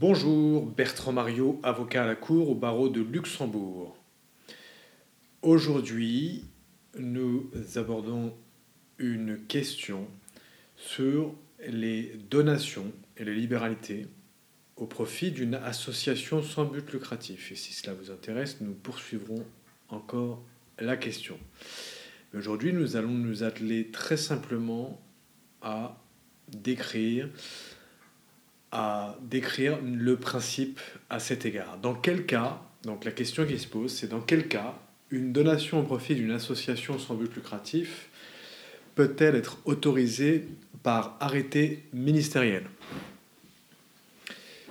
Bonjour, Bertrand Mario, avocat à la Cour au barreau de Luxembourg. Aujourd'hui, nous abordons une question sur les donations et les libéralités au profit d'une association sans but lucratif. Et si cela vous intéresse, nous poursuivrons encore la question. Aujourd'hui, nous allons nous atteler très simplement à décrire à décrire le principe à cet égard. Dans quel cas, donc la question qui se pose, c'est dans quel cas une donation au profit d'une association sans but lucratif peut-elle être autorisée par arrêté ministériel?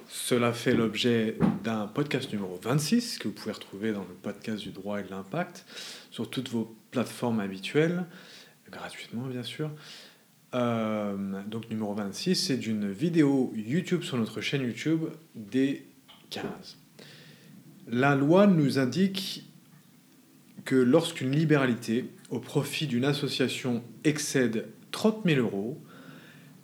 Cela fait l'objet d'un podcast numéro 26 que vous pouvez retrouver dans le podcast du droit et de l'impact sur toutes vos plateformes habituelles, gratuitement bien sûr. Euh, donc numéro 26, c'est d'une vidéo YouTube sur notre chaîne YouTube des 15. La loi nous indique que lorsqu'une libéralité au profit d'une association excède 30 000 euros,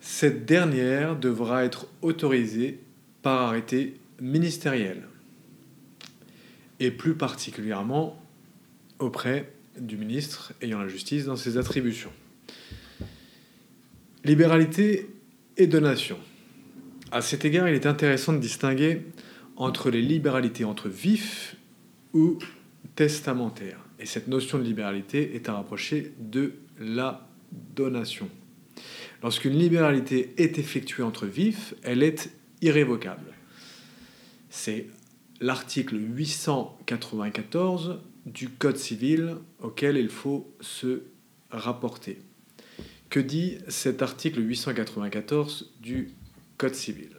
cette dernière devra être autorisée par arrêté ministériel, et plus particulièrement auprès du ministre ayant la justice dans ses attributions. Libéralité et donation. À cet égard, il est intéressant de distinguer entre les libéralités entre vifs ou testamentaires. Et cette notion de libéralité est à rapprocher de la donation. Lorsqu'une libéralité est effectuée entre vifs, elle est irrévocable. C'est l'article 894 du Code civil auquel il faut se rapporter. Que dit cet article 894 du Code civil?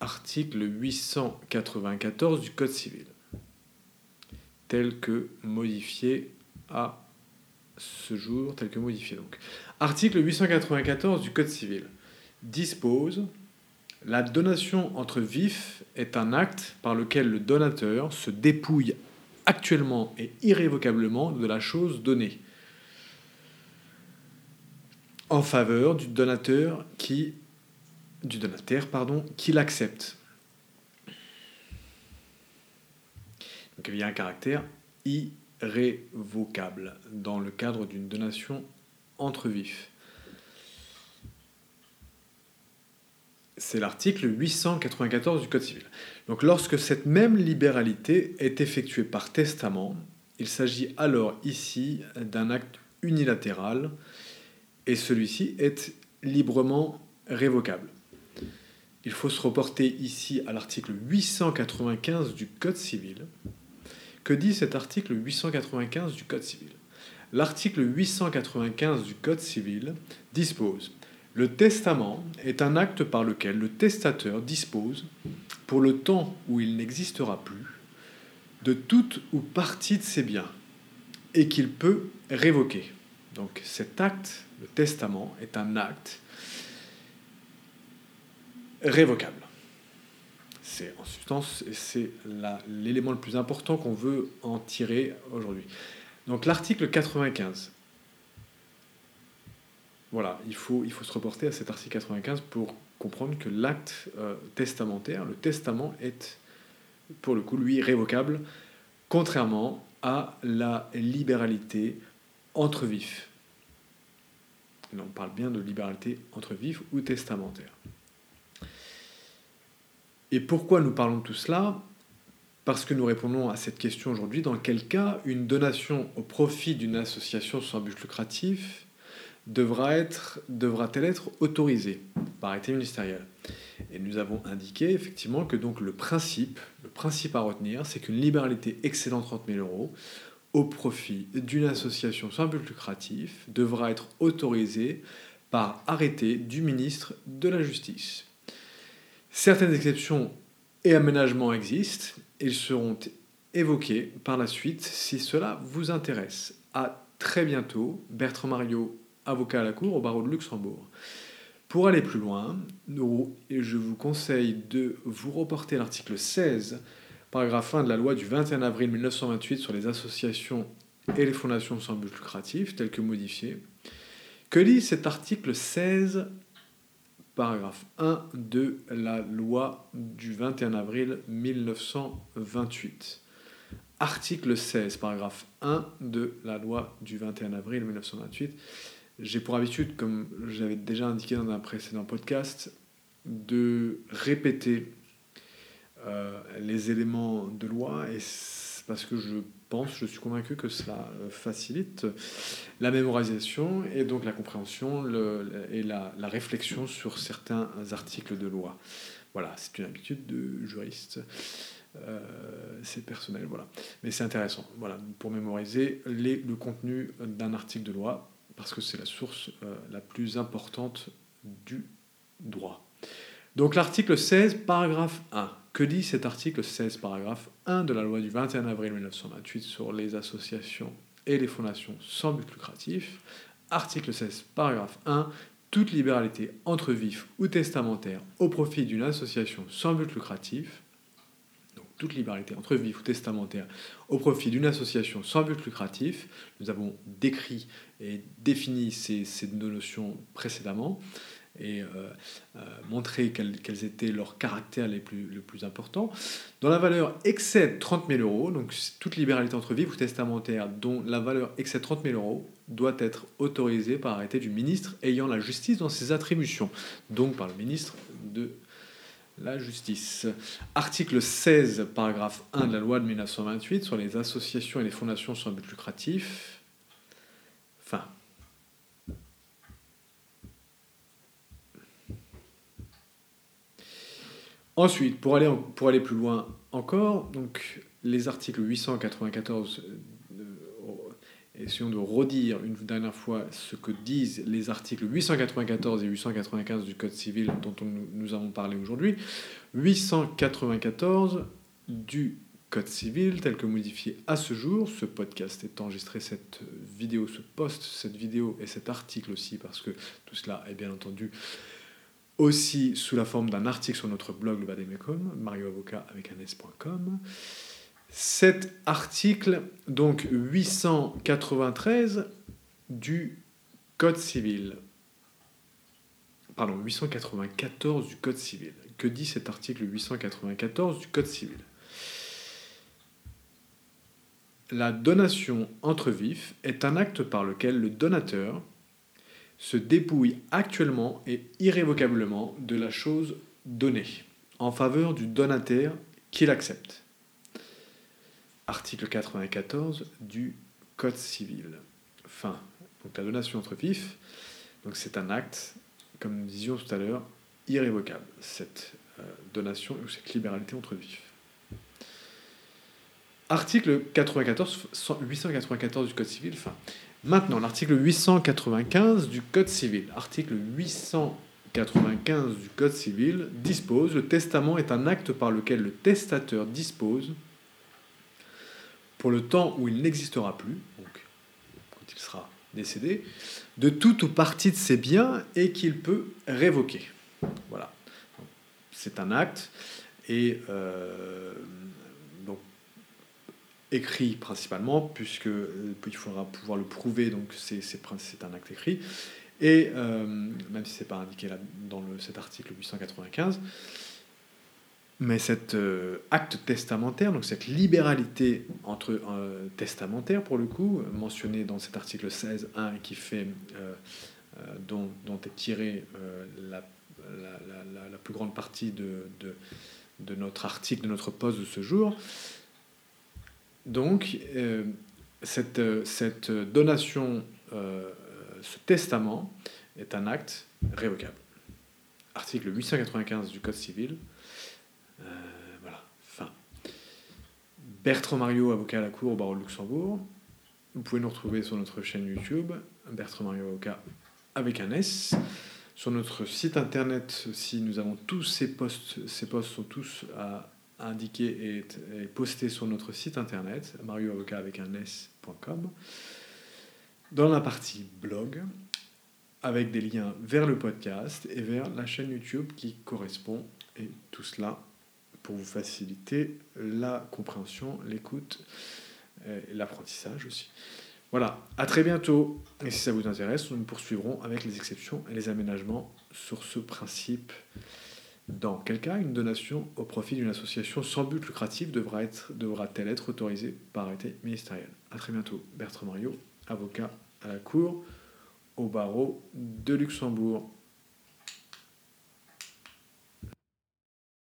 Article 894 du Code civil, tel que modifié à ce jour, tel que modifié donc. Article 894 du Code civil dispose la donation entre vifs est un acte par lequel le donateur se dépouille actuellement et irrévocablement de la chose donnée en faveur du donateur qui du donataire pardon, qui l'accepte. Donc il y a un caractère irrévocable dans le cadre d'une donation entre vifs. C'est l'article 894 du Code civil. Donc lorsque cette même libéralité est effectuée par testament, il s'agit alors ici d'un acte unilatéral et celui-ci est librement révocable. Il faut se reporter ici à l'article 895 du Code civil. Que dit cet article 895 du Code civil? L'article 895 du Code civil dispose Le testament est un acte par lequel le testateur dispose, pour le temps où il n'existera plus, de toute ou partie de ses biens, et qu'il peut révoquer. Donc cet acte le testament est un acte révocable. C'est en substance, c'est l'élément le plus important qu'on veut en tirer aujourd'hui. Donc l'article 95. Voilà, il faut, il faut se reporter à cet article 95 pour comprendre que l'acte euh, testamentaire, le testament est, pour le coup, lui, révocable, contrairement à la libéralité entre vifs on parle bien de libéralité entre vifs ou testamentaire. Et pourquoi nous parlons de tout cela? Parce que nous répondons à cette question aujourd'hui, dans quel cas une donation au profit d'une association sans but lucratif devra être, devra-t-elle être autorisée par arrêté ministériel? Et nous avons indiqué effectivement que donc le principe, le principe à retenir, c'est qu'une libéralité excédant 30 000 euros au profit d'une association sans but lucratif devra être autorisée par arrêté du ministre de la Justice. Certaines exceptions et aménagements existent, ils seront évoqués par la suite si cela vous intéresse. À très bientôt, Bertrand Mario, avocat à la Cour au barreau de Luxembourg. Pour aller plus loin, je vous conseille de vous reporter l'article 16 paragraphe 1 de la loi du 21 avril 1928 sur les associations et les fondations sans but lucratif, tel que modifié. Que dit cet article 16 paragraphe 1 de la loi du 21 avril 1928. Article 16, paragraphe 1 de la loi du 21 avril 1928. J'ai pour habitude, comme j'avais déjà indiqué dans un précédent podcast, de répéter euh, les éléments de loi et parce que je pense, je suis convaincu que cela euh, facilite la mémorisation et donc la compréhension et la, réflexion sur certains articles de loi. Voilà, c'est une habitude de juriste. Euh, c'est personnel, voilà. Mais c'est intéressant, voilà, pour mémoriser les, le contenu d'un article de loi, parce que c'est la source la plus importante du droit. Donc l'article 16, paragraphe 1. Que dit cet article 16, paragraphe 1 de la loi du 21 avril 1928 sur les associations et les fondations sans but lucratif? Article 16, paragraphe 1. Toute libéralité entre vifs ou testamentaire au profit d'une association sans but lucratif, donc toute libéralité entre vifs ou testamentaire au profit d'une association sans but lucratif, nous avons décrit et défini ces deux notions précédemment, et euh, euh, montrer quels, étaient leurs caractères les plus, importants. Dont la valeur excède 30 000 euros, donc toute libéralité entre vivre ou testamentaire dont la valeur excède 30 000 euros doit être autorisée par arrêté du ministre ayant la justice dans ses attributions, donc par le ministre de la justice. Article 16, paragraphe 1 de la loi de 1928 sur les associations et les fondations sans but lucratif. Ensuite, pour aller, pour aller plus loin encore, donc les articles 894, euh, essayons de redire une dernière fois ce que disent les articles 894 et 895 du Code civil dont nous avons parlé aujourd'hui. 894 du Code civil tel que modifié à ce jour. Ce podcast est enregistré, cette vidéo, ce post, cette vidéo et cet article aussi, parce que tout cela est bien entendu aussi sous la forme d'un article sur notre blog le Vademecum, marioavocat avec un s.com. Cet article, donc 893 du Code civil, pardon, 894 du Code civil. Que dit cet article 894 du Code civil? La donation entre vifs est un acte par lequel le donateur se dépouille actuellement et irrévocablement de la chose donnée en faveur du donataire qu'il accepte. Article 94 du Code civil. Fin. Donc la donation entre vifs, c'est un acte, comme nous disions tout à l'heure, irrévocable, cette euh, donation ou cette libéralité entre vifs. Article 94, 894 du Code civil, fin. Maintenant, l'article 895 du Code civil. Article 895 du Code civil dispose Le testament est un acte par lequel le testateur dispose, pour le temps où il n'existera plus, donc quand il sera décédé, de toute ou partie de ses biens et qu'il peut révoquer. Voilà. C'est un acte et euh, écrit principalement, puisque euh, il faudra pouvoir le prouver, donc c'est un acte écrit. Et euh, même si c'est pas indiqué là, dans cet article 895, mais cet euh, acte testamentaire, donc cette libéralité entre testamentaire pour le coup, mentionné dans cet article 16.1 qui fait, dont, dont, est tirée la, la, la, plus grande partie de, de, de, notre article, de notre poste de ce jour, donc, euh, cette, cette, donation, euh, ce testament, est un acte révocable. Article 895 du Code civil. Euh, voilà, fin. Bertrand Mario, avocat à la Cour au barreau de Luxembourg. Vous pouvez nous retrouver sur notre chaîne YouTube, Bertrand Mario, avocat avec un S. Sur notre site internet aussi, nous avons tous ces posts. Ces posts sont tous à indiqué et, posté sur notre site internet, marioavocat avec un dans la partie blog, avec des liens vers le podcast et vers la chaîne YouTube qui correspond, et tout cela pour vous faciliter la compréhension, l'écoute et l'apprentissage aussi. Voilà, à très bientôt. Et si ça vous intéresse, nous poursuivrons avec les exceptions et les aménagements sur ce principe. Dans quel cas une donation au profit d'une association sans but lucratif devra-t-elle être autorisée par arrêté ministériel? À très bientôt. Bertrand Mario, avocat à la Cour au barreau de Luxembourg.